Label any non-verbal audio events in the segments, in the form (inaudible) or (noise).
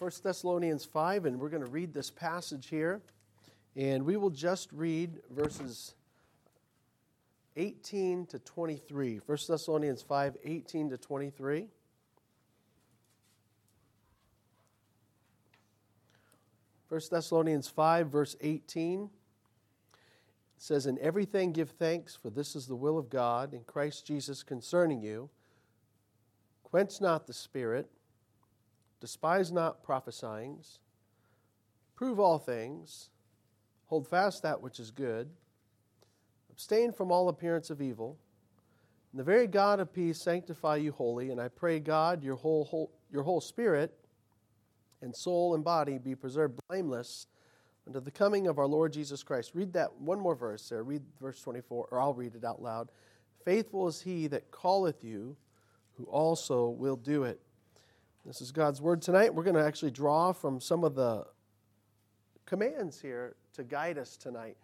1 Thessalonians 5, and we're going to read this passage here. And we will just read verses 18 to 23. 1 Thessalonians 5, 18 to 23. First Thessalonians 5, verse 18 says, In everything give thanks, for this is the will of God in Christ Jesus concerning you. Quench not the spirit, despise not prophesying, prove all things, hold fast that which is good, abstain from all appearance of evil. And the very God of peace sanctify you wholly, and I pray God your whole, whole your whole spirit and soul and body be preserved blameless unto the coming of our Lord Jesus Christ. Read that one more verse there. Read verse 24, or I'll read it out loud. Faithful is he that calleth you, who also will do it. This is God's word tonight. We're going to actually draw from some of the commands here to guide us tonight.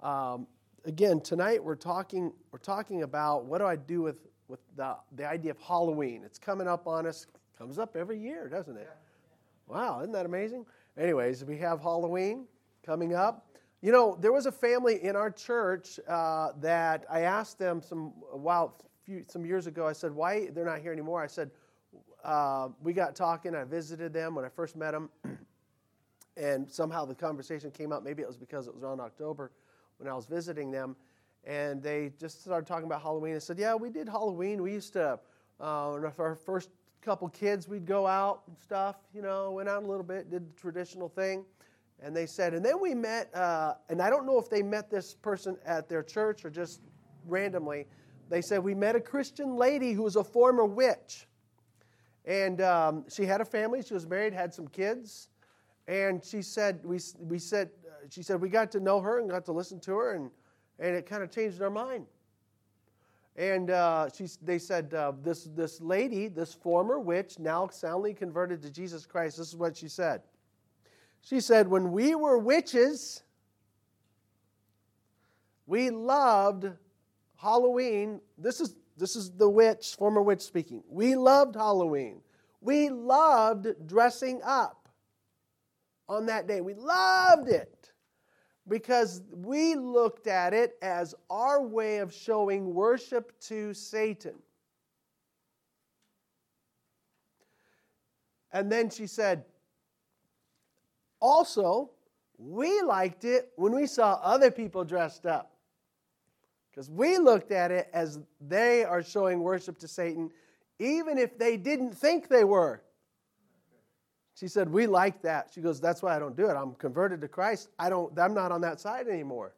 Um, again, tonight we're talking we're talking about what do I do with with the the idea of Halloween. It's coming up on us. Comes up every year, doesn't it? Wow, isn't that amazing? Anyways, we have Halloween coming up. You know, there was a family in our church uh, that I asked them some a while, few, some years ago. I said, "Why they're not here anymore?" I said, uh, "We got talking. I visited them when I first met them, (clears throat) and somehow the conversation came up. Maybe it was because it was around October when I was visiting them, and they just started talking about Halloween. I said, "Yeah, we did Halloween. We used to." Uh, our first couple kids, we'd go out and stuff, you know, went out a little bit, did the traditional thing. And they said, and then we met, uh, and I don't know if they met this person at their church or just randomly. They said, we met a Christian lady who was a former witch. And um, she had a family, she was married, had some kids. And she said, we, we said, she said, we got to know her and got to listen to her, and, and it kind of changed our mind. And uh, she, they said, uh, this, this lady, this former witch, now soundly converted to Jesus Christ, this is what she said. She said, When we were witches, we loved Halloween. This is, this is the witch, former witch speaking. We loved Halloween. We loved dressing up on that day. We loved it because we looked at it as our way of showing worship to Satan. And then she said, also, we liked it when we saw other people dressed up. Because we looked at it as they are showing worship to Satan, even if they didn't think they were. She said, We like that. She goes, That's why I don't do it. I'm converted to Christ. I don't, I'm not on that side anymore.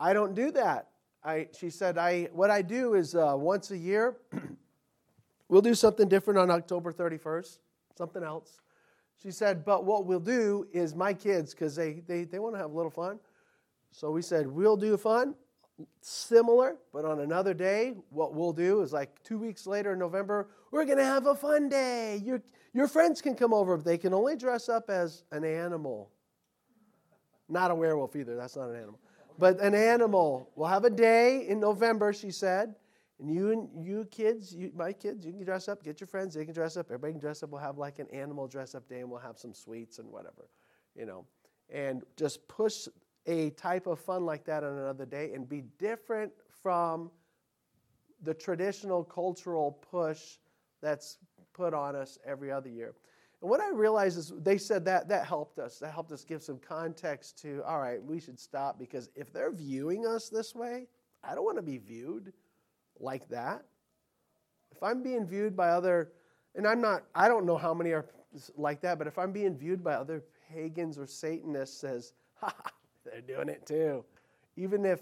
I don't do that. I, she said, I, What I do is uh, once a year, (clears throat) we'll do something different on October 31st, something else. She said, But what we'll do is my kids, because they, they, they want to have a little fun. So we said, We'll do fun, similar, but on another day, what we'll do is like two weeks later in November, we're going to have a fun day. Your, your friends can come over, but they can only dress up as an animal. Not a werewolf either, that's not an animal. But an animal. We'll have a day in November, she said. And you and you kids, you, my kids, you can dress up, get your friends, they can dress up, everybody can dress up. We'll have like an animal dress up day and we'll have some sweets and whatever, you know. And just push a type of fun like that on another day and be different from the traditional cultural push that's put on us every other year. And what I realized is they said that that helped us. That helped us give some context to, all right, we should stop because if they're viewing us this way, I don't want to be viewed like that. If I'm being viewed by other, and I'm not, I don't know how many are like that, but if I'm being viewed by other pagans or Satanists as, (laughs) ha, they're doing it too. Even if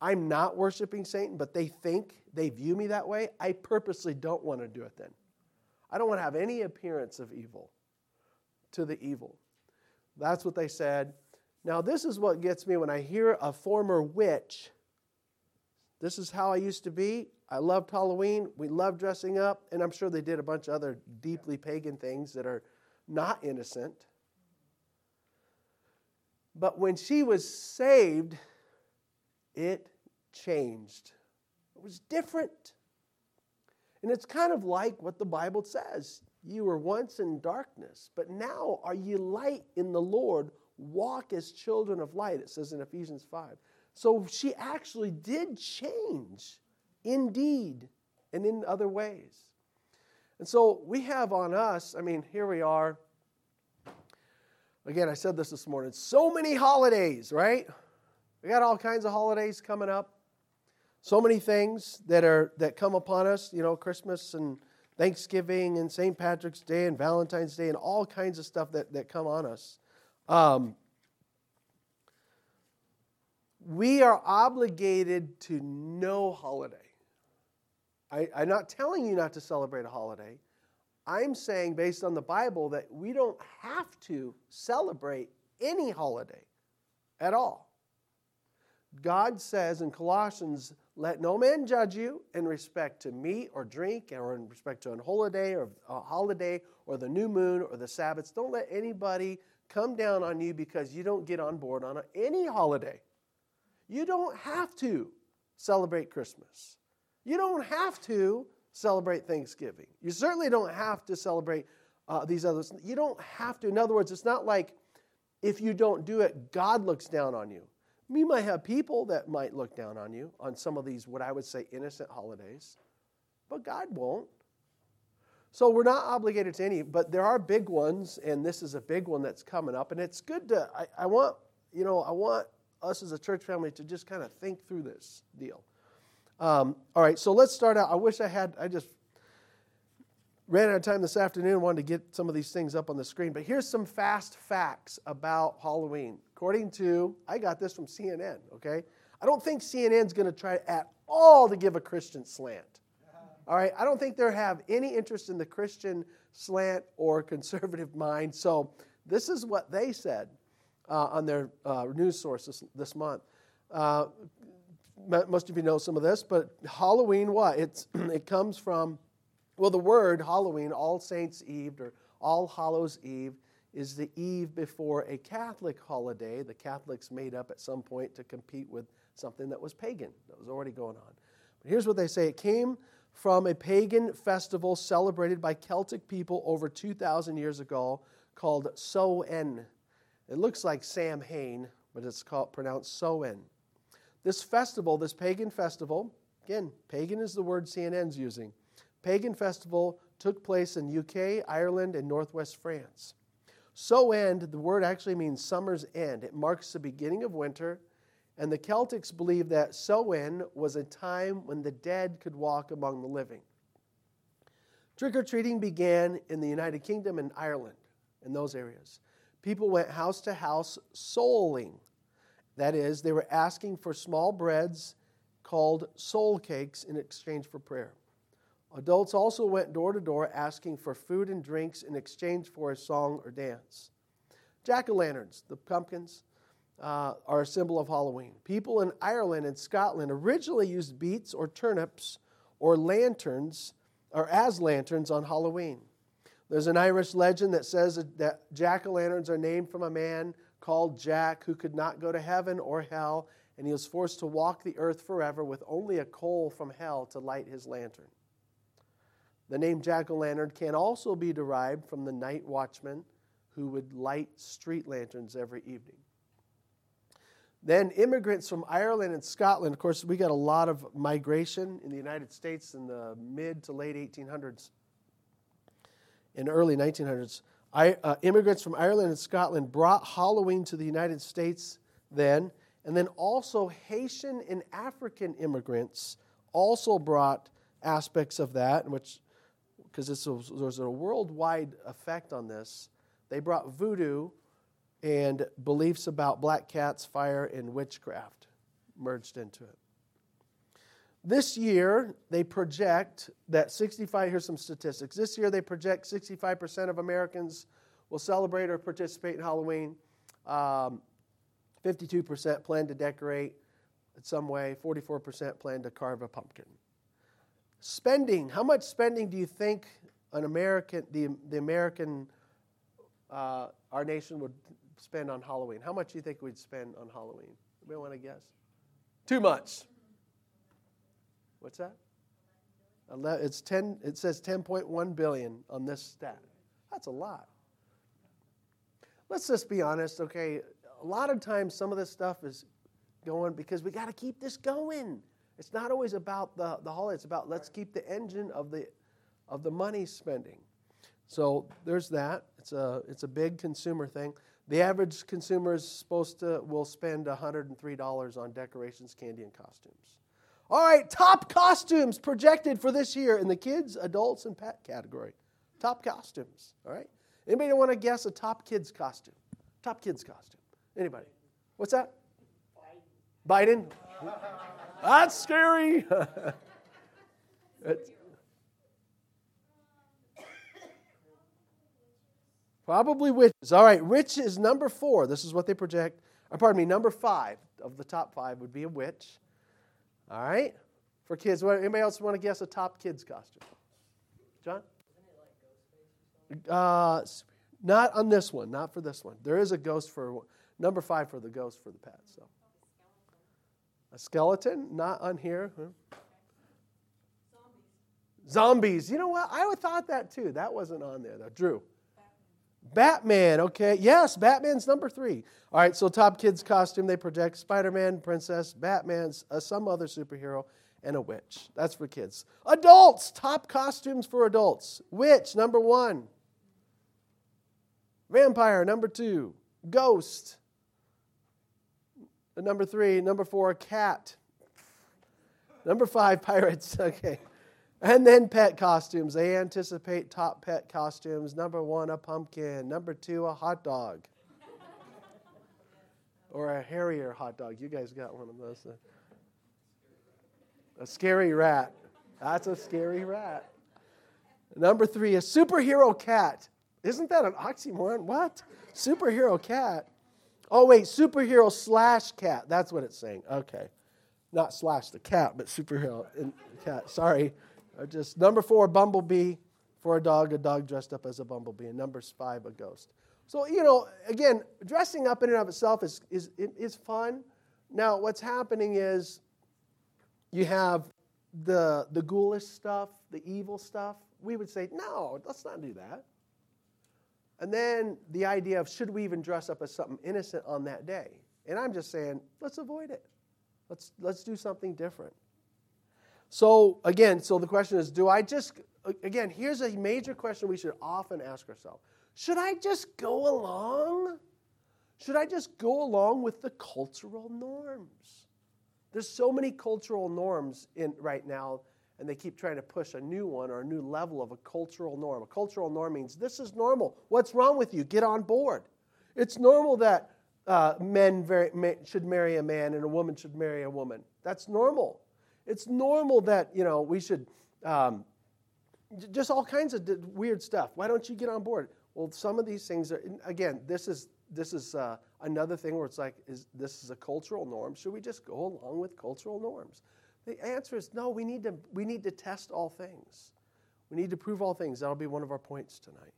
I'm not worshiping Satan, but they think they view me that way, I purposely don't want to do it then. I don't want to have any appearance of evil to the evil. That's what they said. Now, this is what gets me when I hear a former witch this is how I used to be. I loved Halloween. We loved dressing up. And I'm sure they did a bunch of other deeply pagan things that are not innocent. But when she was saved, it changed. It was different. And it's kind of like what the Bible says You were once in darkness, but now are ye light in the Lord. Walk as children of light, it says in Ephesians 5. So she actually did change indeed and in other ways. And so we have on us, I mean, here we are. Again, I said this this morning so many holidays, right? We got all kinds of holidays coming up. So many things that are that come upon us, you know, Christmas and Thanksgiving and St. Patrick's Day and Valentine's Day and all kinds of stuff that, that come on us. Um, we are obligated to no holiday. I, I'm not telling you not to celebrate a holiday. I'm saying, based on the Bible, that we don't have to celebrate any holiday at all. God says in Colossians, let no man judge you in respect to meat or drink or in respect to a holiday or a holiday or the new moon or the Sabbaths. Don't let anybody come down on you because you don't get on board on any holiday. You don't have to celebrate Christmas. You don't have to celebrate Thanksgiving. You certainly don't have to celebrate uh, these others. You don't have to. In other words, it's not like if you don't do it, God looks down on you. You might have people that might look down on you on some of these, what I would say, innocent holidays, but God won't. So we're not obligated to any, but there are big ones, and this is a big one that's coming up. And it's good to, I, I want, you know, I want us as a church family to just kind of think through this deal. Um, all right, so let's start out. I wish I had, I just ran out of time this afternoon, wanted to get some of these things up on the screen. But here's some fast facts about Halloween. According to, I got this from CNN, okay? I don't think CNN's going to try at all to give a Christian slant. All right, I don't think they have any interest in the Christian slant or conservative (laughs) mind. So this is what they said uh, on their uh, news source this, this month. Uh, most of you know some of this, but Halloween, what? It's, (clears throat) it comes from, well, the word Halloween, All Saints Eve or All Hallows Eve, is the eve before a Catholic holiday the Catholics made up at some point to compete with something that was pagan, that was already going on. But here's what they say it came from a pagan festival celebrated by Celtic people over 2,000 years ago called Samhain. It looks like Sam Samhain, but it's called, pronounced Samhain. This festival, this pagan festival, again, pagan is the word CNN's using. Pagan festival took place in UK, Ireland, and northwest France. Samhain, the word actually means summer's end. It marks the beginning of winter, and the Celtics believed that Samhain was a time when the dead could walk among the living. Trick or treating began in the United Kingdom and Ireland, in those areas. People went house to house souling, that is, they were asking for small breads called soul cakes in exchange for prayer. Adults also went door to door asking for food and drinks in exchange for a song or dance. Jack o' lanterns, the pumpkins, uh, are a symbol of Halloween. People in Ireland and Scotland originally used beets or turnips or lanterns, or as lanterns on Halloween. There's an Irish legend that says that jack o' lanterns are named from a man called Jack, who could not go to heaven or hell, and he was forced to walk the earth forever with only a coal from hell to light his lantern. The name jack o' lantern can also be derived from the night watchman who would light street lanterns every evening. Then immigrants from Ireland and Scotland, of course, we got a lot of migration in the United States in the mid to late 1800s, in early 1900s. I, uh, immigrants from Ireland and Scotland brought Halloween to the United States then, and then also Haitian and African immigrants also brought aspects of that, which because there's a worldwide effect on this. They brought voodoo and beliefs about black cats, fire, and witchcraft merged into it. This year, they project that 65, here's some statistics. This year, they project 65% of Americans will celebrate or participate in Halloween. Um, 52% plan to decorate in some way. 44% plan to carve a pumpkin. Spending. How much spending do you think an American, the, the American, uh, our nation would spend on Halloween? How much do you think we'd spend on Halloween? Anybody want to guess? Too much. What's that? It's 10, it says 10.1 billion on this stat. That's a lot. Let's just be honest, okay? A lot of times some of this stuff is going because we got to keep this going. It's not always about the, the holiday, it's about let's keep the engine of the, of the money spending. So there's that. It's a, it's a big consumer thing. The average consumer is supposed to will spend $103 on decorations, candy, and costumes. All right, top costumes projected for this year in the kids, adults, and pet category. Top costumes. All right. Anybody want to guess a top kids costume? Top kids costume. Anybody? What's that? Biden. Biden? That's scary. (laughs) Probably witches. All right, witch is number four. This is what they project. Or pardon me, number five of the top five would be a witch. All right, for kids. Anybody else want to guess a top kids costume? John? Uh, not on this one. Not for this one. There is a ghost for number five for the ghost for the pet. So a skeleton, not on here. Huh? Zombies. Zombies. You know what? I thought that too. That wasn't on there though. Drew. Batman, okay. Yes, Batman's number three. All right, so top kids costume, they project Spider Man, Princess, Batman, uh, some other superhero, and a witch. That's for kids. Adults, top costumes for adults. Witch, number one. Vampire, number two. Ghost. Number three. Number four, cat. Number five, (laughs) pirates. Okay. And then pet costumes. They anticipate top pet costumes. Number one, a pumpkin. Number two, a hot dog. or a Harrier hot dog. You guys got one of those. A scary rat. That's a scary rat. Number three, a superhero cat. Isn't that an oxymoron? What? Superhero cat? Oh, wait, superhero slash cat. That's what it's saying. Okay. Not slash the cat, but superhero cat. Sorry. Uh, just number four, bumblebee for a dog, a dog dressed up as a bumblebee, and number five, a ghost. So you know, again, dressing up in and of itself is is is fun. Now, what's happening is you have the the ghoulish stuff, the evil stuff. We would say, no, let's not do that. And then the idea of should we even dress up as something innocent on that day? And I'm just saying, let's avoid it. Let's let's do something different. So, again, so the question is do I just, again, here's a major question we should often ask ourselves Should I just go along? Should I just go along with the cultural norms? There's so many cultural norms in right now, and they keep trying to push a new one or a new level of a cultural norm. A cultural norm means this is normal. What's wrong with you? Get on board. It's normal that uh, men very, should marry a man and a woman should marry a woman. That's normal. It's normal that, you know, we should, um, just all kinds of weird stuff. Why don't you get on board? Well, some of these things are, again, this is, this is uh, another thing where it's like, is this is a cultural norm. Should we just go along with cultural norms? The answer is no, we need to, we need to test all things. We need to prove all things. That'll be one of our points tonight.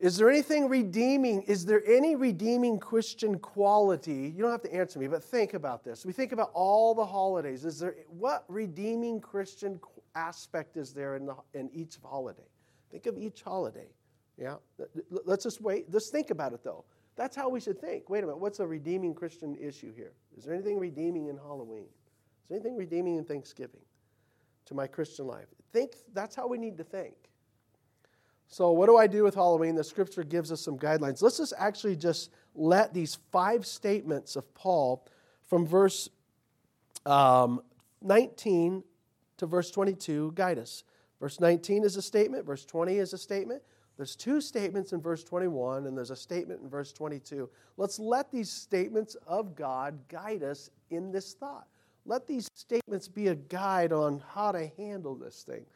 Is there anything redeeming? Is there any redeeming Christian quality? You don't have to answer me, but think about this. We think about all the holidays. Is there what redeeming Christian aspect is there in, the, in each holiday? Think of each holiday. Yeah. Let's just wait. Let's think about it though. That's how we should think. Wait a minute. What's a redeeming Christian issue here? Is there anything redeeming in Halloween? Is there anything redeeming in Thanksgiving to my Christian life? Think. That's how we need to think. So, what do I do with Halloween? The scripture gives us some guidelines. Let's just actually just let these five statements of Paul from verse um, 19 to verse 22 guide us. Verse 19 is a statement, verse 20 is a statement. There's two statements in verse 21, and there's a statement in verse 22. Let's let these statements of God guide us in this thought. Let these statements be a guide on how to handle this thing.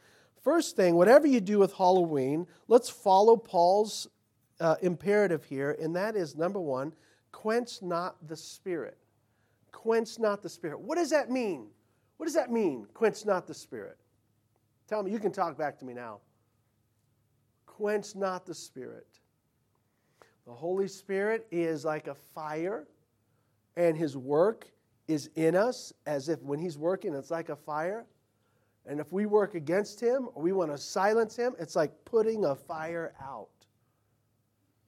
First thing, whatever you do with Halloween, let's follow Paul's uh, imperative here, and that is number one, quench not the spirit. Quench not the spirit. What does that mean? What does that mean, quench not the spirit? Tell me, you can talk back to me now. Quench not the spirit. The Holy Spirit is like a fire, and his work is in us as if when he's working, it's like a fire. And if we work against him or we want to silence him, it's like putting a fire out.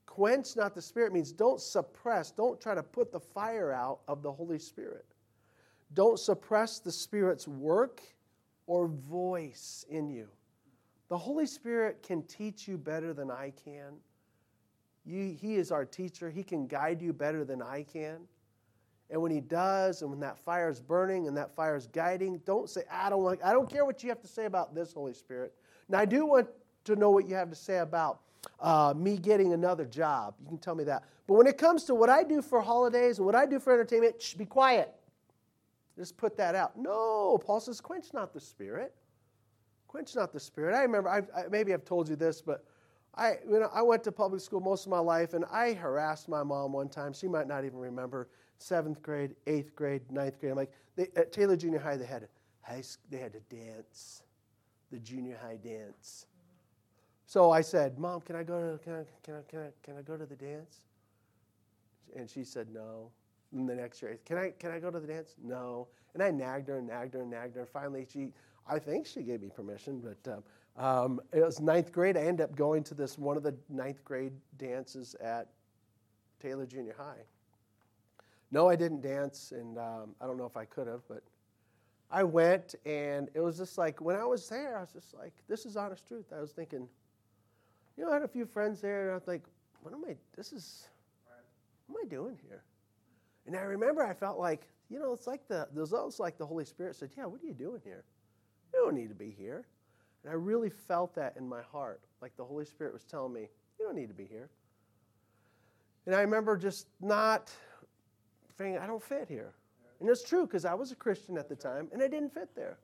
Quench not the Spirit means don't suppress, don't try to put the fire out of the Holy Spirit. Don't suppress the Spirit's work or voice in you. The Holy Spirit can teach you better than I can. You, he is our teacher. He can guide you better than I can. And when he does, and when that fire is burning and that fire is guiding, don't say, I don't like, I don't care what you have to say about this, Holy Spirit. Now I do want to know what you have to say about uh, me getting another job. You can tell me that. But when it comes to what I do for holidays and what I do for entertainment, shh, be quiet. Just put that out. No, Paul says, quench not the spirit. Quench not the spirit. I remember, I've, I, maybe I've told you this, but I, you know, I went to public school most of my life, and I harassed my mom one time. She might not even remember. Seventh grade, eighth grade, ninth grade. I'm like, they, at Taylor Junior High, they had high, they had to dance, the junior high dance. So I said, Mom, can I go to can I, can I, can I, can I go to the dance? And she said no. And the next year, can I can I go to the dance? No. And I nagged her and nagged her and nagged her. Finally, she I think she gave me permission, but um, um, it was ninth grade. I ended up going to this one of the ninth grade dances at Taylor Junior High. No, I didn't dance, and um, I don't know if I could have, but I went, and it was just like when I was there, I was just like, this is honest truth. I was thinking, you know, I had a few friends there, and I was like, what am I, this is, what am I doing here? And I remember I felt like, you know, it's like the, there's almost like the Holy Spirit said, yeah, what are you doing here? You don't need to be here. And I really felt that in my heart, like the Holy Spirit was telling me, you don't need to be here. And I remember just not thinking, I don't fit here. And it's true because I was a Christian at the time and I didn't fit there.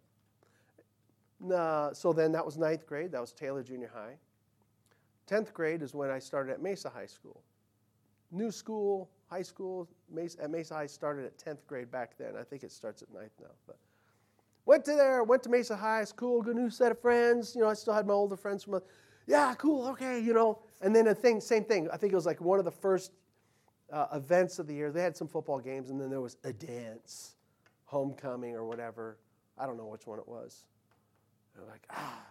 Uh, so then that was ninth grade. That was Taylor Junior High. Tenth grade is when I started at Mesa High School. New school, high school. Mesa, at Mesa High started at tenth grade back then. I think it starts at ninth now. But went to there. Went to Mesa High. It's cool. Good new set of friends. You know, I still had my older friends from. Yeah, cool. Okay, you know. And then a thing, same thing. I think it was like one of the first uh, events of the year. They had some football games, and then there was a dance, homecoming or whatever. I don't know which one it was. They're like, ah.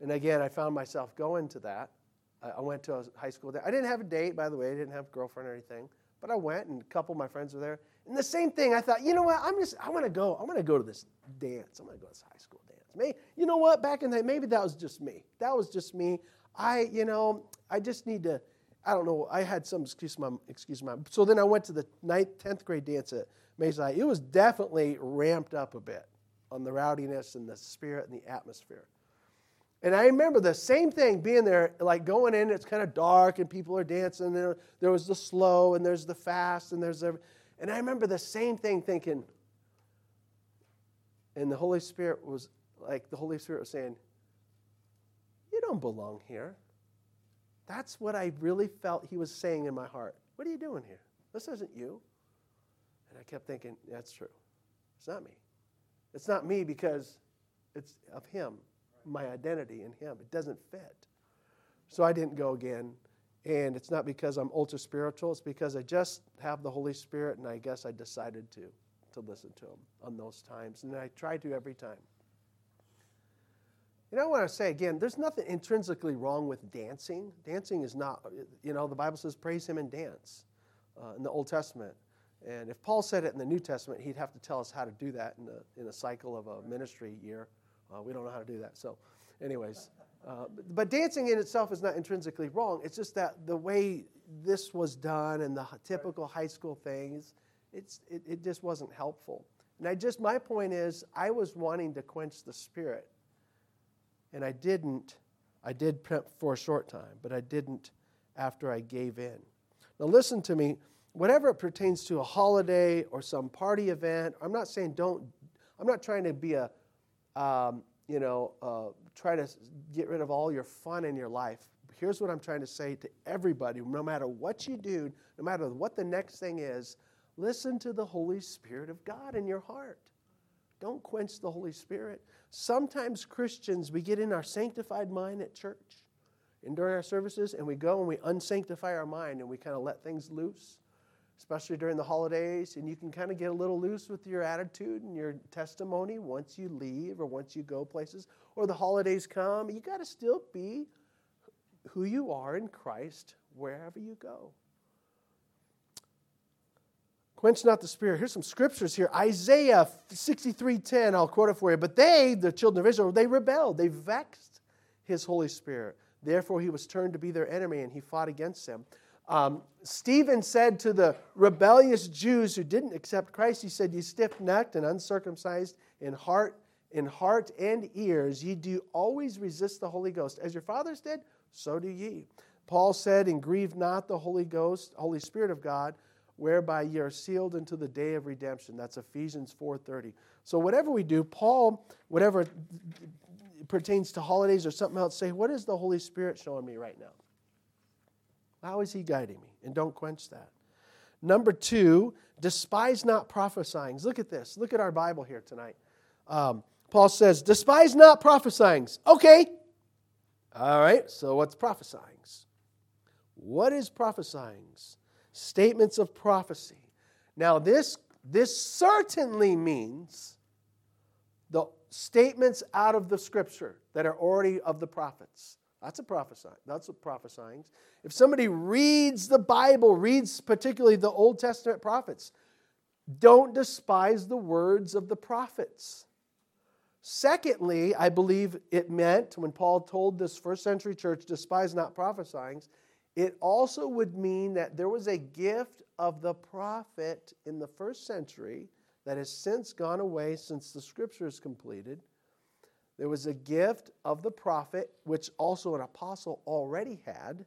And again, I found myself going to that. I, went to a high school day. I didn't have a date, by the way. I didn't have a girlfriend or anything. But I went, and a couple of my friends were there. And the same thing, I thought, you know what? I'm just, I want to go. I want to go to this dance. I'm going to go to this high school dance. Maybe, you know what? Back in the day, maybe that was just me. That was just me. I, you know, I just need to I don't know. I had some excuse my excuse my. So then I went to the ninth, tenth grade dance at Mesa. It was definitely ramped up a bit on the rowdiness and the spirit and the atmosphere. And I remember the same thing being there, like going in. It's kind of dark and people are dancing. There, there was the slow and there's the fast and there's every, and I remember the same thing thinking. And the Holy Spirit was like the Holy Spirit was saying, "You don't belong here." That's what I really felt he was saying in my heart. What are you doing here? This isn't you. And I kept thinking, that's true. It's not me. It's not me because it's of him, my identity in him. It doesn't fit. So I didn't go again. And it's not because I'm ultra spiritual, it's because I just have the Holy Spirit, and I guess I decided to, to listen to him on those times. And I try to every time. You know, I want to say again, there's nothing intrinsically wrong with dancing. Dancing is not, you know, the Bible says praise him and dance uh, in the Old Testament. And if Paul said it in the New Testament, he'd have to tell us how to do that in a, in a cycle of a ministry year. Uh, we don't know how to do that. So, anyways, uh, but, but dancing in itself is not intrinsically wrong. It's just that the way this was done and the typical high school things, it's, it, it just wasn't helpful. And I just, my point is, I was wanting to quench the spirit and I didn't. I did for a short time, but I didn't after I gave in. Now, listen to me. Whatever it pertains to a holiday or some party event, I'm not saying don't, I'm not trying to be a, um, you know, uh, try to get rid of all your fun in your life. Here's what I'm trying to say to everybody no matter what you do, no matter what the next thing is, listen to the Holy Spirit of God in your heart. Don't quench the Holy Spirit. Sometimes Christians, we get in our sanctified mind at church and during our services, and we go and we unsanctify our mind and we kind of let things loose. especially during the holidays, and you can kind of get a little loose with your attitude and your testimony once you leave or once you go places, or the holidays come. You got to still be who you are in Christ wherever you go. Quench not the spirit. Here's some scriptures here. Isaiah 63:10, I'll quote it for you. But they, the children of Israel, they rebelled. They vexed his Holy Spirit. Therefore, he was turned to be their enemy and he fought against them. Um, Stephen said to the rebellious Jews who didn't accept Christ, he said, "You stiff-necked and uncircumcised in heart, in heart and ears, ye do always resist the Holy Ghost, as your fathers did, so do ye." Paul said, "And grieve not the Holy Ghost, Holy Spirit of God, whereby ye are sealed unto the day of redemption." That's Ephesians 4:30. So whatever we do, Paul, whatever pertains to holidays or something else, say, "What is the Holy Spirit showing me right now?" How is he guiding me? And don't quench that. Number two, despise not prophesying. Look at this. Look at our Bible here tonight. Um, Paul says, despise not prophesying. Okay. All right, so what's prophesying? What is prophesying? Statements of prophecy. Now, this, this certainly means the statements out of the scripture that are already of the prophets. That's a prophesying. That's what prophesying. If somebody reads the Bible, reads particularly the Old Testament prophets, don't despise the words of the prophets. Secondly, I believe it meant when Paul told this first century church, despise not prophesying, it also would mean that there was a gift of the prophet in the first century that has since gone away since the scripture is completed there was a gift of the prophet, which also an apostle already had,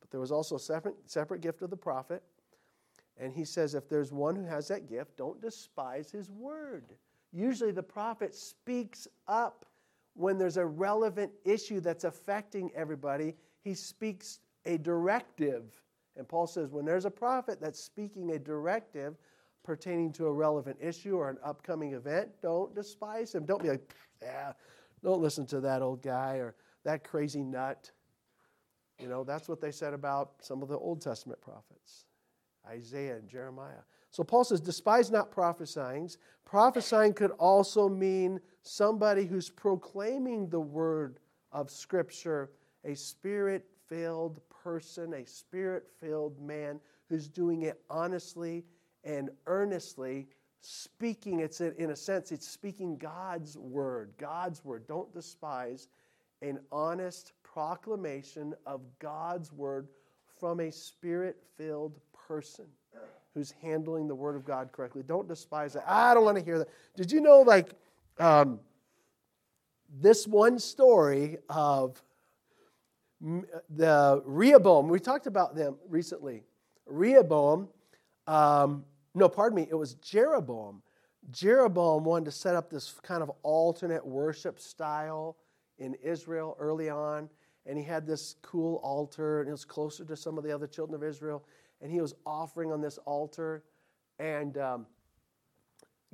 but there was also a separate, separate gift of the prophet. And he says, if there's one who has that gift, don't despise his word. Usually the prophet speaks up when there's a relevant issue that's affecting everybody. He speaks a directive. And Paul says, when there's a prophet that's speaking a directive pertaining to a relevant issue or an upcoming event, don't despise him. Don't be like, yeah, don't listen to that old guy or that crazy nut. You know, that's what they said about some of the Old Testament prophets, Isaiah and Jeremiah. So Paul says, despise not prophesying. Prophesying could also mean somebody who's proclaiming the word of Scripture, a spirit filled person, a spirit filled man who's doing it honestly and earnestly speaking, it's in a sense, it's speaking God's word. God's word. Don't despise an honest proclamation of God's word from a spirit filled person who's handling the word of God correctly. Don't despise that. I don't want to hear that. Did you know, like, um, this one story of the Rehoboam, we talked about them recently. Rehoboam um, no, pardon me, it was Jeroboam. Jeroboam wanted to set up this kind of alternate worship style in Israel early on. And he had this cool altar, and it was closer to some of the other children of Israel. And he was offering on this altar. And um,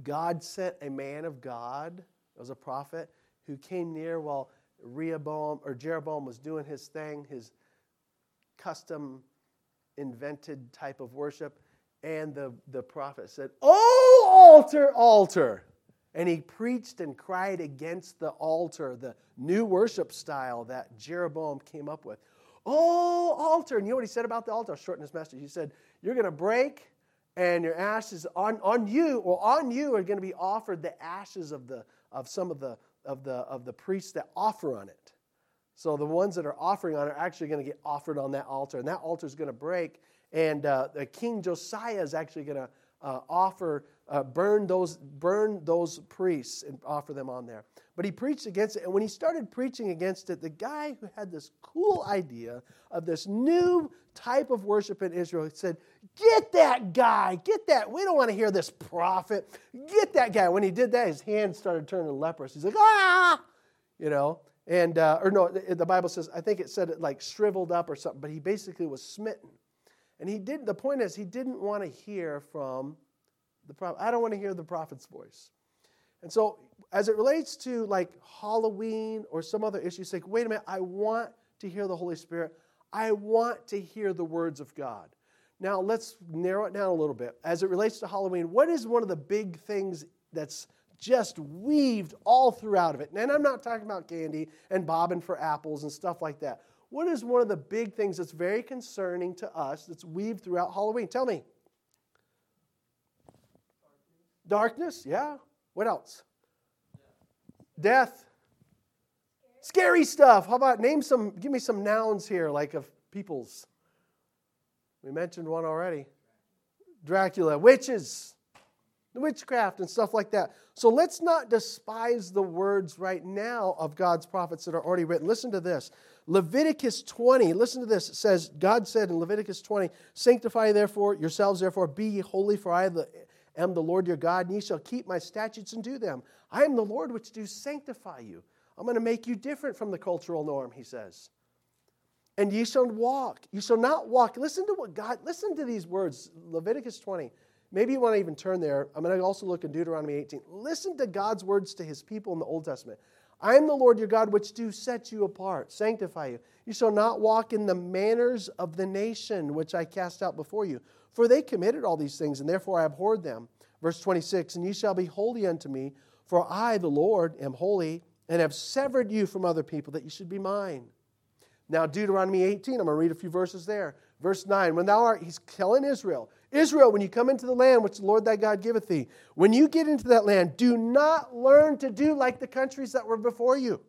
God sent a man of God, it was a prophet, who came near while Rehoboam or Jeroboam was doing his thing, his custom invented type of worship. And the, the prophet said, Oh, altar, altar. And he preached and cried against the altar, the new worship style that Jeroboam came up with. Oh, altar. And you know what he said about the altar? I'll shorten his message. He said, You're going to break, and your ashes on, on you, or on you are going to be offered the ashes of, the, of some of the, of, the, of the priests that offer on it. So the ones that are offering on it are actually going to get offered on that altar, and that altar is going to break, and uh, King Josiah is actually going to uh, offer, uh, burn, those, burn those priests and offer them on there. But he preached against it. And when he started preaching against it, the guy who had this cool idea of this new type of worship in Israel said, Get that guy, get that. We don't want to hear this prophet. Get that guy. When he did that, his hands started turning leprous. He's like, Ah! You know, and, uh, or no, the, Bible says, I think it said it like shriveled up or something, but he basically was smitten. And he did the point is he didn't want to hear from the prophet. I don't want to hear the prophet's voice. And so as it relates to like Halloween or some other issue, say, wait a minute, I want to hear the Holy Spirit. I want to hear the words of God. Now, let's narrow it down a little bit. As it relates to Halloween, what is one of the big things that's just weaved all throughout of it? And I'm not talking about candy and bobbing for apples and stuff like that. What is one of the big things that's very concerning to us that's weaved throughout Halloween? Tell me. Darkness, yeah. What else? Death. Scary stuff. How about name some, give me some nouns here, like of people's. We mentioned one already Dracula, witches, witchcraft, and stuff like that. So let's not despise the words right now of God's prophets that are already written. Listen to this Leviticus 20, listen to this. It says, God said in Leviticus 20, Sanctify therefore yourselves, therefore, be ye holy, for I am the Lord your God, and ye shall keep my statutes and do them. I am the Lord which do sanctify you. I'm going to make you different from the cultural norm, he says. And ye shall walk. You shall not walk. Listen to what God, listen to these words, Leviticus 20. Maybe you want to even turn there. I'm going to also look in Deuteronomy 18. Listen to God's words to his people in the Old Testament. I am the Lord your God, which do set you apart, sanctify you. You shall not walk in the manners of the nation which I cast out before you, for they committed all these things, and therefore I abhorred them. Verse 26 And ye shall be holy unto me, for I, the Lord, am holy, and have severed you from other people, that you should be mine. Now, Deuteronomy 18, I'm going to read a few verses there. Verse 9, when thou art, he's telling Israel, Israel, when you come into the land which the Lord thy God giveth thee, when you get into that land, do not learn to do like the countries that were before you.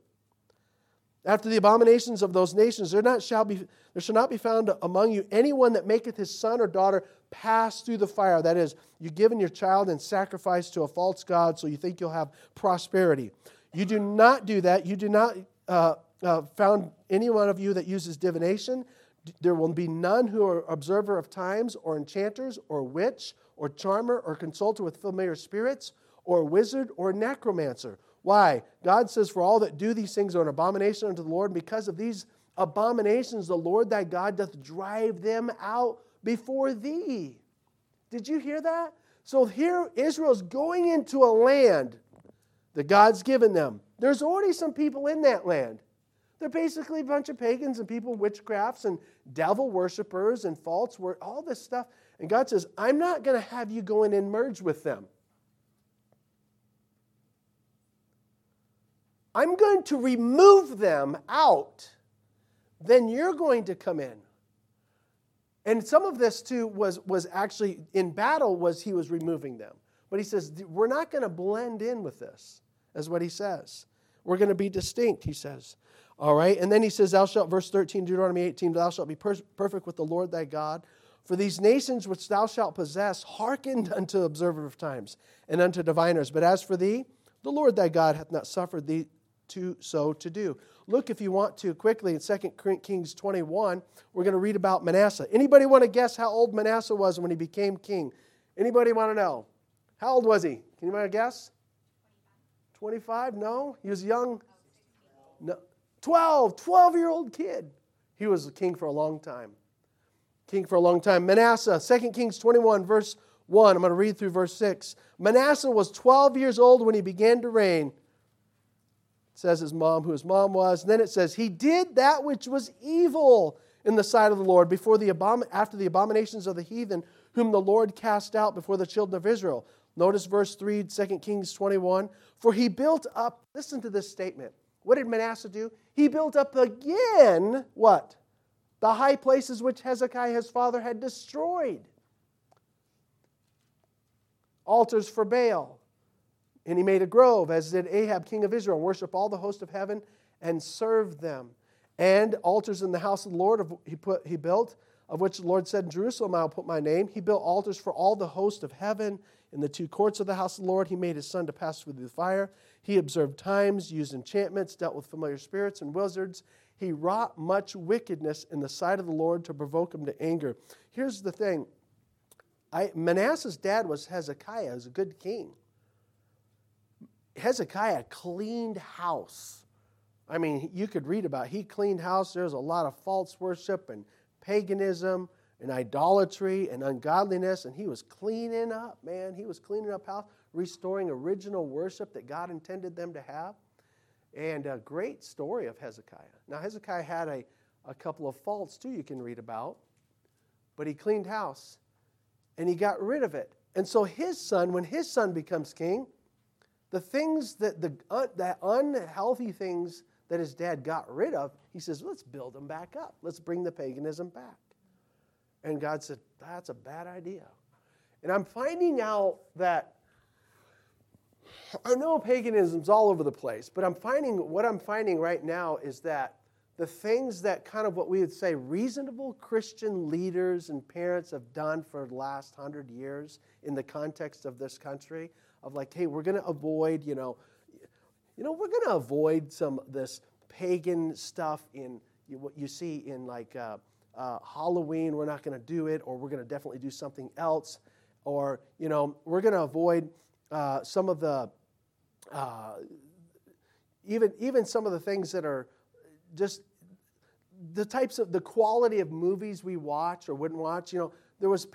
After the abominations of those nations, there, not shall be, there shall not be found among you anyone that maketh his son or daughter pass through the fire. That is, you've given your child in sacrifice to a false God, so you think you'll have prosperity. You do not do that. You do not uh, uh, found any one of you that uses divination there will be none who are observer of times, or enchanters, or witch, or charmer, or consulter with familiar spirits, or wizard, or necromancer. Why? God says, For all that do these things are an abomination unto the Lord, and because of these abominations, the Lord thy God doth drive them out before thee. Did you hear that? So here Israel's going into a land that God's given them. There's already some people in that land. They're basically a bunch of pagans and people, witchcrafts and devil worshippers and false word, all this stuff. And God says, I'm not going to have you go in and merge with them. I'm going to remove them out. Then you're going to come in. And some of this too was, was actually in battle was he was removing them. But he says, we're not going to blend in with this, is what he says. We're going to be distinct, he says. All right. And then he says, Thou shalt, verse 13, Deuteronomy 18, Thou shalt be per- perfect with the Lord thy God. For these nations which thou shalt possess hearkened unto observer of times and unto diviners. But as for thee, the Lord thy God hath not suffered thee to so to do. Look, if you want to, quickly in 2 Kings 21, we're going to read about Manasseh. Anybody want to guess how old Manasseh was when he became king? Anybody want to know? How old was he? Can you guess? 25? No? He was young. No. 12, 12 year old kid. He was king for a long time. King for a long time. Manasseh, 2 Kings 21, verse 1. I'm going to read through verse 6. Manasseh was 12 years old when he began to reign. It says his mom, who his mom was. And then it says, He did that which was evil in the sight of the Lord before the abom- after the abominations of the heathen, whom the Lord cast out before the children of Israel. Notice verse 3, 2 Kings 21. For he built up, listen to this statement. What did Manasseh do? He built up again what? The high places which Hezekiah his father had destroyed. Altars for Baal. And he made a grove, as did Ahab, king of Israel, worship all the host of heaven and serve them. And altars in the house of the Lord he, put, he built, of which the Lord said, In Jerusalem I will put my name. He built altars for all the host of heaven in the two courts of the house of the Lord. He made his son to pass through the fire. He observed times, used enchantments, dealt with familiar spirits and wizards. He wrought much wickedness in the sight of the Lord to provoke him to anger. Here's the thing I, Manasseh's dad was Hezekiah, who's a good king. Hezekiah cleaned house. I mean, you could read about it. he cleaned house. There's a lot of false worship and paganism and idolatry and ungodliness, and he was cleaning up, man. He was cleaning up house restoring original worship that God intended them to have. And a great story of Hezekiah. Now, Hezekiah had a, a couple of faults too, you can read about. but he cleaned house and he got rid of it. And so his son, when his son becomes king, the things that the, uh, the unhealthy things that his dad got rid of, he says, let's build them back up. Let's bring the paganism back. And God said, that's a bad idea. And I'm finding out that I know paganism's all over the place, but I'm finding what I'm finding right now is that the things that kind of what we would say reasonable Christian leaders and parents have done for the last hundred years in the context of this country, of like, hey, we're going to avoid, you know, you know, we're going to avoid some this pagan stuff in what you see in like uh, uh, Halloween. We're not going to do it, or we're going to definitely do something else, or you know, we're going to avoid uh, some of the uh, even even some of the things that are just the types of the quality of movies we watch or wouldn't watch. You know, there was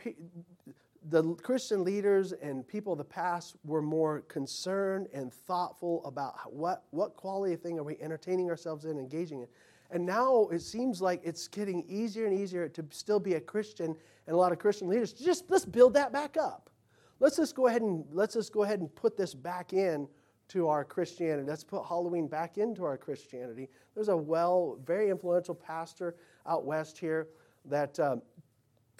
the Christian leaders and people of the past were more concerned and thoughtful about what, what quality of thing are we entertaining ourselves in, engaging in. And now it seems like it's getting easier and easier to still be a Christian, and a lot of Christian leaders just let's build that back up. Let's just go ahead and let's just go ahead and put this back in to our Christianity. Let's put Halloween back into our Christianity. There's a well, very influential pastor out west here that um,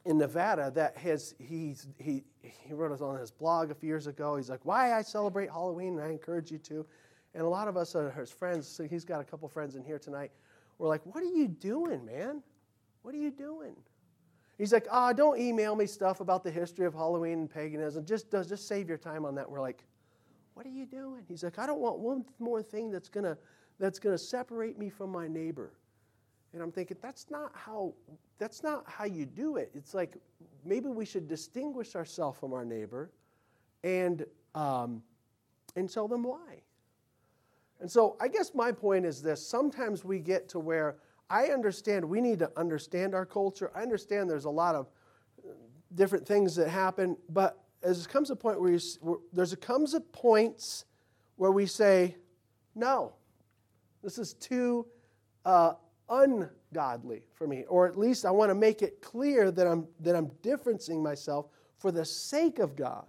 in Nevada that has he's, he he wrote us on his blog a few years ago. He's like, "Why I celebrate Halloween, and I encourage you to." And a lot of us are his friends. So he's got a couple friends in here tonight. We're like, "What are you doing, man? What are you doing?" He's like, "Ah, oh, don't email me stuff about the history of Halloween and paganism. Just just save your time on that." We're like, "What are you doing?" He's like, "I don't want one more thing that's gonna that's gonna separate me from my neighbor." And I'm thinking, that's not how that's not how you do it. It's like maybe we should distinguish ourselves from our neighbor and um, and tell them why. And so I guess my point is this sometimes we get to where I understand we need to understand our culture. I understand there's a lot of different things that happen, but as comes a point where, you, where there's a comes a points where we say, no, this is too uh, ungodly for me. Or at least I want to make it clear that I'm, that I'm differencing myself for the sake of God,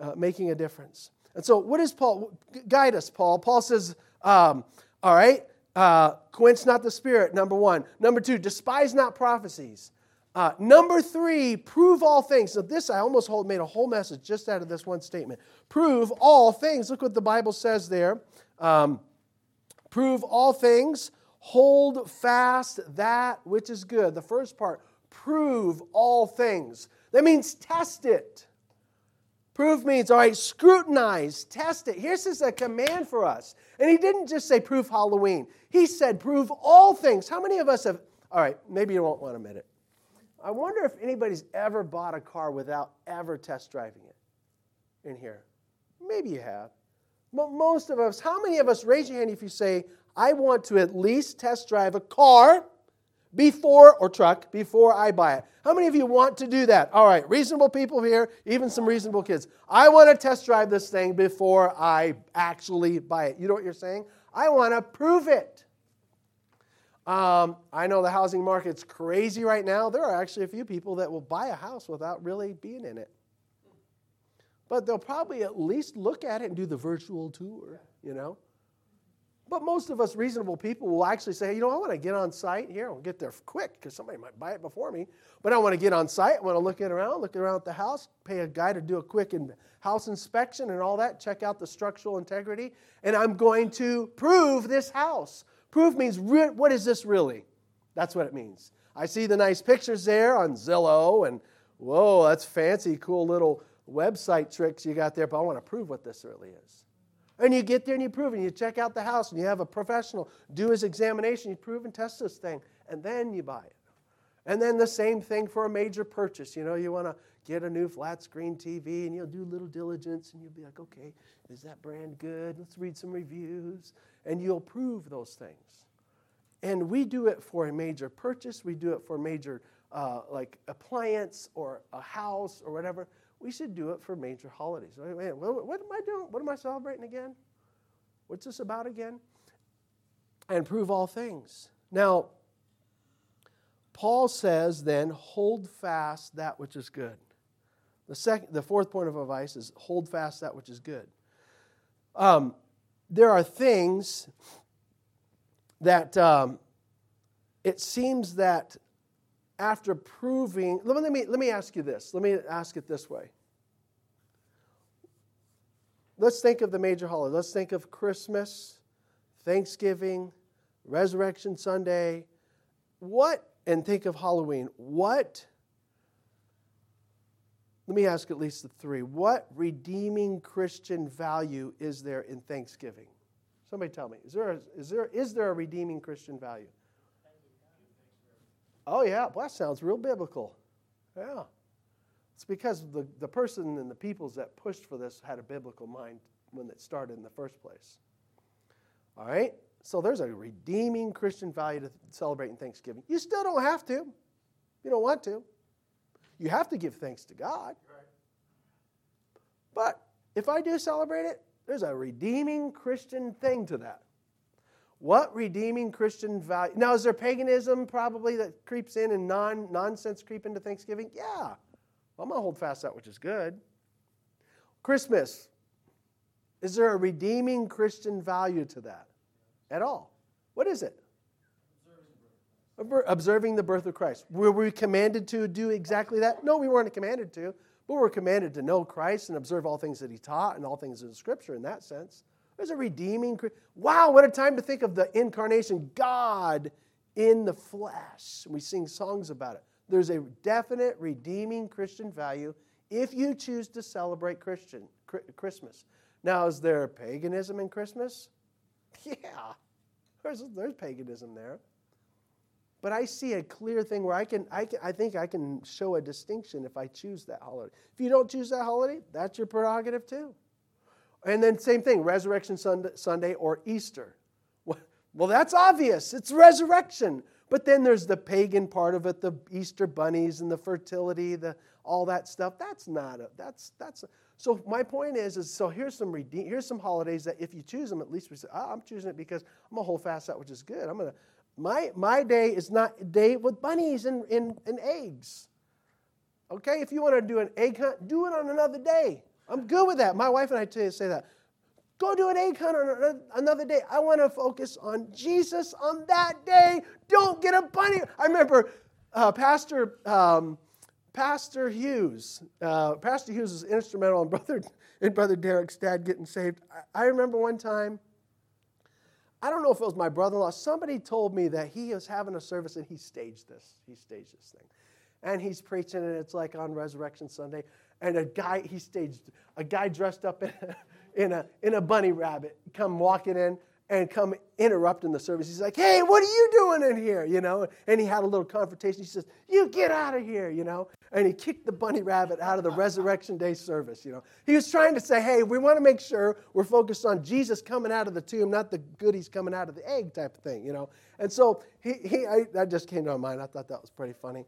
uh, making a difference. And so, what is Paul? Guide us, Paul. Paul says, um, all right, uh, quench not the spirit, number one. Number two, despise not prophecies. Uh, number three, prove all things. So, this I almost hold, made a whole message just out of this one statement. Prove all things. Look what the Bible says there. Um, prove all things, Hold fast that which is good. The first part, prove all things. That means test it. Prove means, all right, scrutinize, test it. Here's just uh, a command for us. And he didn't just say prove Halloween, he said prove all things. How many of us have, all right, maybe you won't want to admit it. I wonder if anybody's ever bought a car without ever test driving it in here. Maybe you have. But most of us, how many of us, raise your hand if you say, I want to at least test drive a car before, or truck, before I buy it. How many of you want to do that? All right, reasonable people here, even some reasonable kids. I want to test drive this thing before I actually buy it. You know what you're saying? I want to prove it. Um, I know the housing market's crazy right now. There are actually a few people that will buy a house without really being in it. But they'll probably at least look at it and do the virtual tour, you know? But most of us reasonable people will actually say, you know, I want to get on site here. I'll get there quick because somebody might buy it before me. But I want to get on site. I want to look it around, look around at the house, pay a guy to do a quick in house inspection and all that, check out the structural integrity. And I'm going to prove this house. Prove means, what is this really? That's what it means. I see the nice pictures there on Zillow, and whoa, that's fancy, cool little website tricks you got there, but I want to prove what this really is. And you get there and you prove it. And you check out the house and you have a professional do his examination. You prove and test this thing. And then you buy it. And then the same thing for a major purchase. You know, you want to get a new flat screen TV and you'll do a little diligence and you'll be like, okay, is that brand good? Let's read some reviews. And you'll prove those things. And we do it for a major purchase, we do it for major uh, like appliance or a house or whatever we should do it for major holidays. Wait, what am I doing? What am I celebrating again? What's this about again? And prove all things. Now, Paul says then, hold fast that which is good. The, second, the fourth point of advice is hold fast that which is good. Um, there are things that um, it seems that after proving, let me, let me ask you this. Let me ask it this way. Let's think of the major holidays. Let's think of Christmas, Thanksgiving, Resurrection Sunday. What, and think of Halloween. What, let me ask at least the three. What redeeming Christian value is there in Thanksgiving? Somebody tell me. Is there a, is there, is there a redeeming Christian value? Oh, yeah. Well, that sounds real biblical. Yeah. It's because the, the person and the peoples that pushed for this had a biblical mind when it started in the first place. All right? So there's a redeeming Christian value to celebrating Thanksgiving. You still don't have to. You don't want to. You have to give thanks to God. But if I do celebrate it, there's a redeeming Christian thing to that. What redeeming Christian value? Now, is there paganism probably that creeps in and non nonsense creep into Thanksgiving? Yeah. I'm going to hold fast that which is good. Christmas. Is there a redeeming Christian value to that at all? What is it? Observing the birth of Christ. Were we commanded to do exactly that? No, we weren't commanded to, but we're commanded to know Christ and observe all things that He taught and all things in Scripture in that sense. There's a redeeming. Wow, what a time to think of the incarnation, God in the flesh. We sing songs about it. There's a definite redeeming Christian value if you choose to celebrate Christian Christmas. Now, is there paganism in Christmas? (laughs) Yeah, there's, there's paganism there. But I see a clear thing where I can, I can, I think I can show a distinction if I choose that holiday. If you don't choose that holiday, that's your prerogative too. And then, same thing, Resurrection Sunday or Easter. Well, that's obvious. It's resurrection. But then there's the pagan part of it, the Easter bunnies and the fertility, the all that stuff. That's not a, that's that's a, so my point is is so here's some here's some holidays that if you choose them, at least we say, oh, I'm choosing it because I'm gonna hold fast that which is good. I'm gonna my my day is not day with bunnies and, and, and eggs. Okay, if you want to do an egg hunt, do it on another day. I'm good with that. My wife and I say that. Go do an egg hunt on another day. I want to focus on Jesus on that day. Don't get a bunny. I remember uh, Pastor um, Pastor Hughes. Uh, Pastor Hughes was instrumental in brother in brother Derek's dad getting saved. I, I remember one time. I don't know if it was my brother-in-law. Somebody told me that he was having a service and he staged this. He staged this thing, and he's preaching, and it's like on Resurrection Sunday and a guy he staged a guy dressed up in a, in a, in a bunny rabbit come walking in and come interrupting the service. He's like, "Hey, what are you doing in here?" You know, and he had a little confrontation. He says, "You get out of here," you know, and he kicked the bunny rabbit out of the Resurrection Day service. You know, he was trying to say, "Hey, we want to make sure we're focused on Jesus coming out of the tomb, not the goodies coming out of the egg type of thing." You know, and so he, he I, that just came to my mind. I thought that was pretty funny,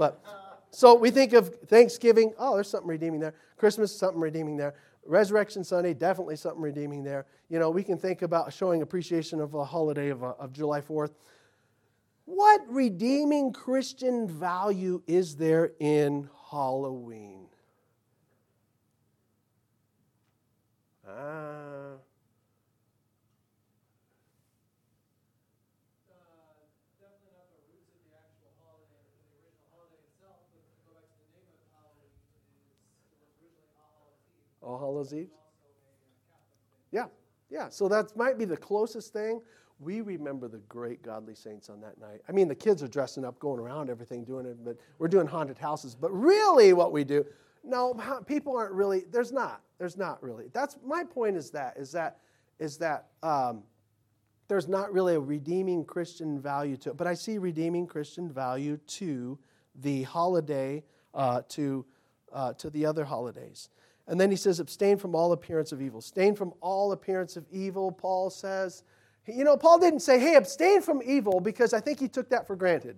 but. So we think of Thanksgiving, oh, there's something redeeming there. Christmas, something redeeming there. Resurrection Sunday, definitely something redeeming there. You know, we can think about showing appreciation of a holiday of, uh, of July 4th. What redeeming Christian value is there in Halloween? Ah. All Hallows Eve? Yeah, yeah. So that might be the closest thing. We remember the great godly saints on that night. I mean, the kids are dressing up, going around everything, doing it, but we're doing haunted houses. But really, what we do, no, people aren't really. There's not. There's not really. That's my point. Is that is that is that um, there's not really a redeeming Christian value to it. But I see redeeming Christian value to the holiday, uh, to uh, to the other holidays. And then he says, abstain from all appearance of evil. Abstain from all appearance of evil, Paul says. You know, Paul didn't say, hey, abstain from evil because I think he took that for granted.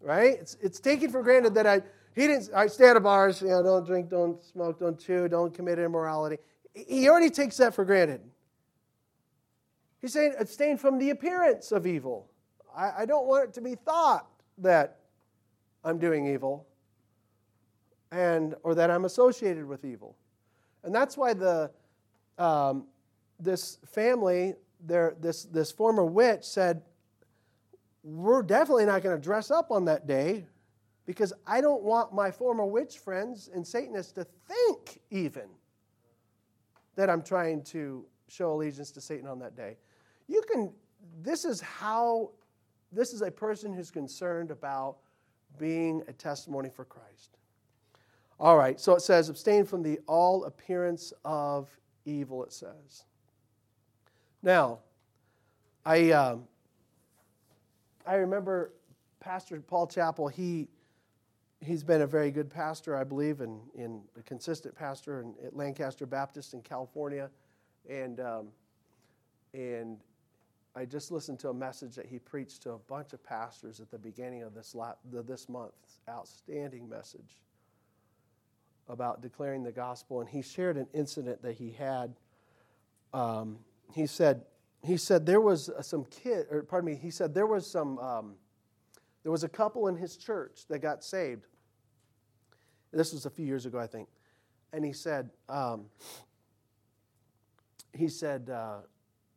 Right? It's, it's taken for granted that I, he didn't, I stay out of bars, you know, don't drink, don't smoke, don't chew, don't commit immorality. He already takes that for granted. He's saying, abstain from the appearance of evil. I, I don't want it to be thought that I'm doing evil and or that I'm associated with evil. And that's why the um, this family, their, this, this former witch said, We're definitely not going to dress up on that day because I don't want my former witch friends and Satanists to think even that I'm trying to show allegiance to Satan on that day. You can, this is how, this is a person who's concerned about being a testimony for Christ. All right, so it says, abstain from the all appearance of evil, it says. Now, I, um, I remember Pastor Paul Chappell, he, he's been a very good pastor, I believe, and in, a consistent pastor in, at Lancaster Baptist in California. And, um, and I just listened to a message that he preached to a bunch of pastors at the beginning of this, la- this month. Outstanding message about declaring the gospel. And he shared an incident that he had. Um, he said, he said there was some kid, or pardon me, he said there was some, um, there was a couple in his church that got saved. This was a few years ago, I think. And he said, um, he said, uh,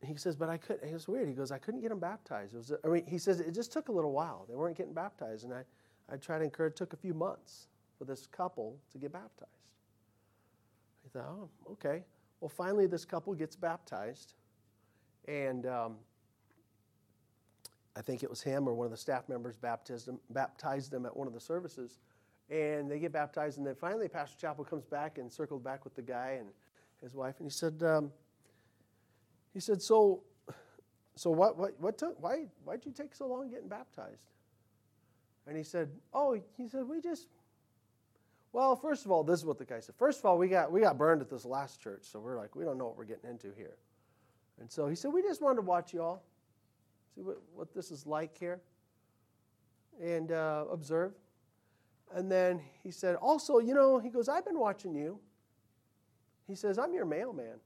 he says, but I couldn't. It was weird. He goes, I couldn't get them baptized. It was, I mean, he says it just took a little while. They weren't getting baptized, and I, I tried to encourage. It took a few months for this couple to get baptized. He thought, oh, okay. Well, finally, this couple gets baptized, and um, I think it was him or one of the staff members baptized them, baptized them at one of the services, and they get baptized, and then finally, Pastor Chappell comes back and circled back with the guy and his wife, and he said. Um, he said, So, so what, what, what took, why, why'd you take so long getting baptized? And he said, Oh, he said, we just, well, first of all, this is what the guy said. First of all, we got, we got burned at this last church, so we're like, we don't know what we're getting into here. And so he said, We just wanted to watch you all, see what, what this is like here, and uh, observe. And then he said, Also, you know, he goes, I've been watching you. He says, I'm your mailman.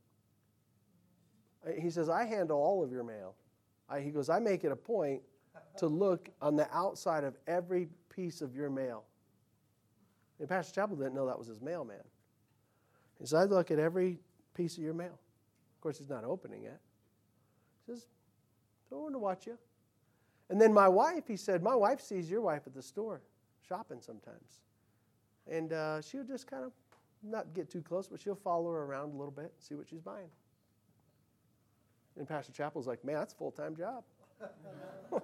He says, I handle all of your mail. I, he goes, I make it a point to look on the outside of every piece of your mail. And Pastor Chappell didn't know that was his mailman. He says, I look at every piece of your mail. Of course, he's not opening it. He says, I want to watch you. And then my wife, he said, my wife sees your wife at the store shopping sometimes. And uh, she'll just kind of not get too close, but she'll follow her around a little bit, and see what she's buying. And Pastor Chappell's like, man, that's a full time job. (laughs)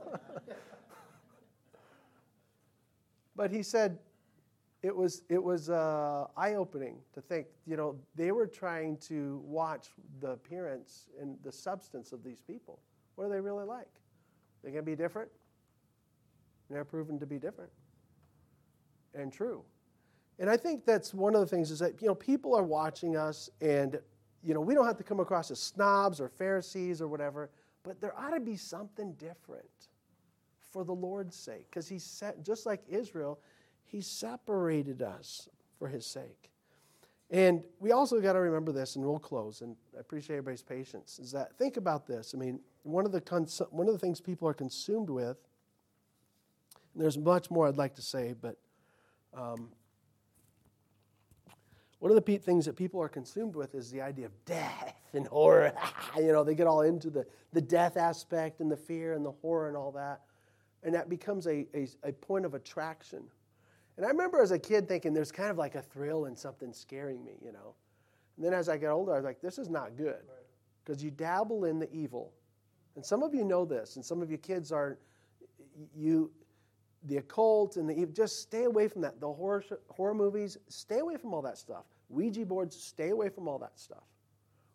but he said it was, it was uh, eye opening to think, you know, they were trying to watch the appearance and the substance of these people. What are they really like? They're going to be different? They're proven to be different and true. And I think that's one of the things is that, you know, people are watching us and you know, we don't have to come across as snobs or Pharisees or whatever, but there ought to be something different for the Lord's sake. Because he set, just like Israel, he separated us for his sake. And we also got to remember this, and we'll close. And I appreciate everybody's patience. Is that think about this? I mean, one of the cons- one of the things people are consumed with. there's much more I'd like to say, but um, one of the things that people are consumed with is the idea of death and horror. (laughs) you know, they get all into the, the death aspect and the fear and the horror and all that. And that becomes a, a, a point of attraction. And I remember as a kid thinking there's kind of like a thrill in something scaring me, you know. And then as I got older, I was like, this is not good. Because you dabble in the evil. And some of you know this, and some of you kids are, you, the occult and the evil, just stay away from that. The horror, horror movies, stay away from all that stuff. Ouija boards, stay away from all that stuff.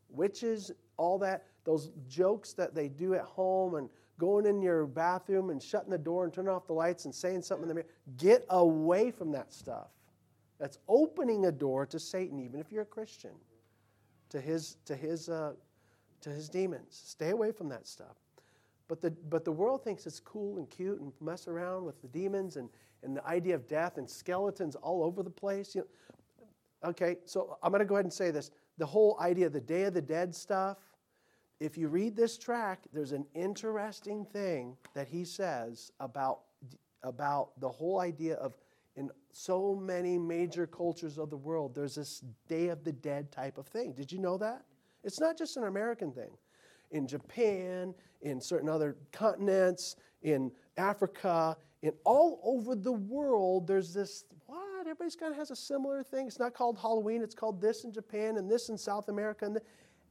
Witches, all that, those jokes that they do at home and going in your bathroom and shutting the door and turning off the lights and saying something in the mirror. Get away from that stuff. That's opening a door to Satan, even if you're a Christian, to his, to his, uh, to his demons. Stay away from that stuff. But the, but the world thinks it's cool and cute and mess around with the demons and, and the idea of death and skeletons all over the place. You know, Okay, so I'm going to go ahead and say this. The whole idea of the Day of the Dead stuff, if you read this track, there's an interesting thing that he says about, about the whole idea of in so many major cultures of the world, there's this Day of the Dead type of thing. Did you know that? It's not just an American thing. In Japan, in certain other continents, in Africa, in all over the world, there's this what? Everybody's kind of has a similar thing. It's not called Halloween, it's called this in Japan and this in South America. And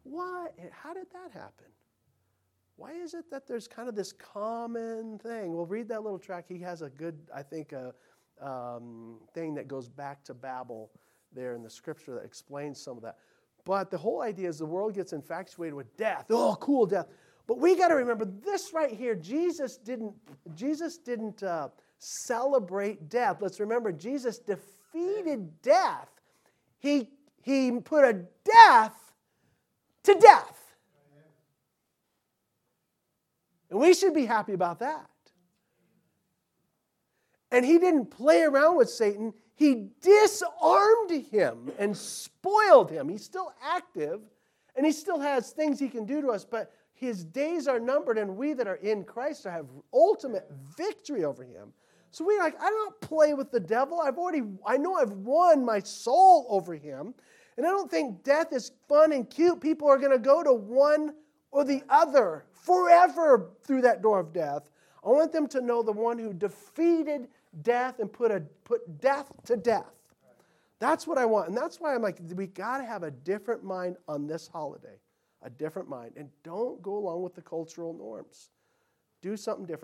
why? How did that happen? Why is it that there's kind of this common thing? Well, read that little track. He has a good, I think, a um, thing that goes back to Babel there in the scripture that explains some of that. But the whole idea is the world gets infatuated with death. Oh, cool death. But we got to remember this right here. Jesus didn't. Jesus didn't uh, celebrate death. Let's remember Jesus defeated death. He he put a death to death. And we should be happy about that. And he didn't play around with Satan, he disarmed him and spoiled him. He's still active and he still has things he can do to us, but his days are numbered, and we that are in Christ have ultimate victory over him. So we like, I don't play with the devil. I've already, I know I've won my soul over him. And I don't think death is fun and cute. People are going to go to one or the other forever through that door of death. I want them to know the one who defeated death and put, a, put death to death. That's what I want. And that's why I'm like, we got to have a different mind on this holiday, a different mind. And don't go along with the cultural norms. Do something different.